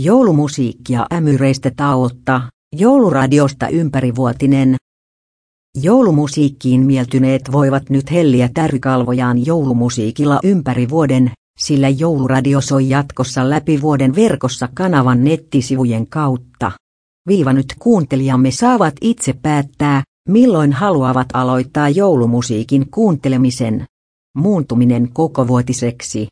Joulumusiikkia ämyreistä tauotta, jouluradiosta ympärivuotinen. Joulumusiikkiin mieltyneet voivat nyt helliä tärkalvojaan joulumusiikilla ympäri vuoden, sillä jouluradio soi jatkossa läpi vuoden verkossa kanavan nettisivujen kautta. Viiva nyt kuuntelijamme saavat itse päättää, milloin haluavat aloittaa joulumusiikin kuuntelemisen. Muuntuminen kokovuotiseksi.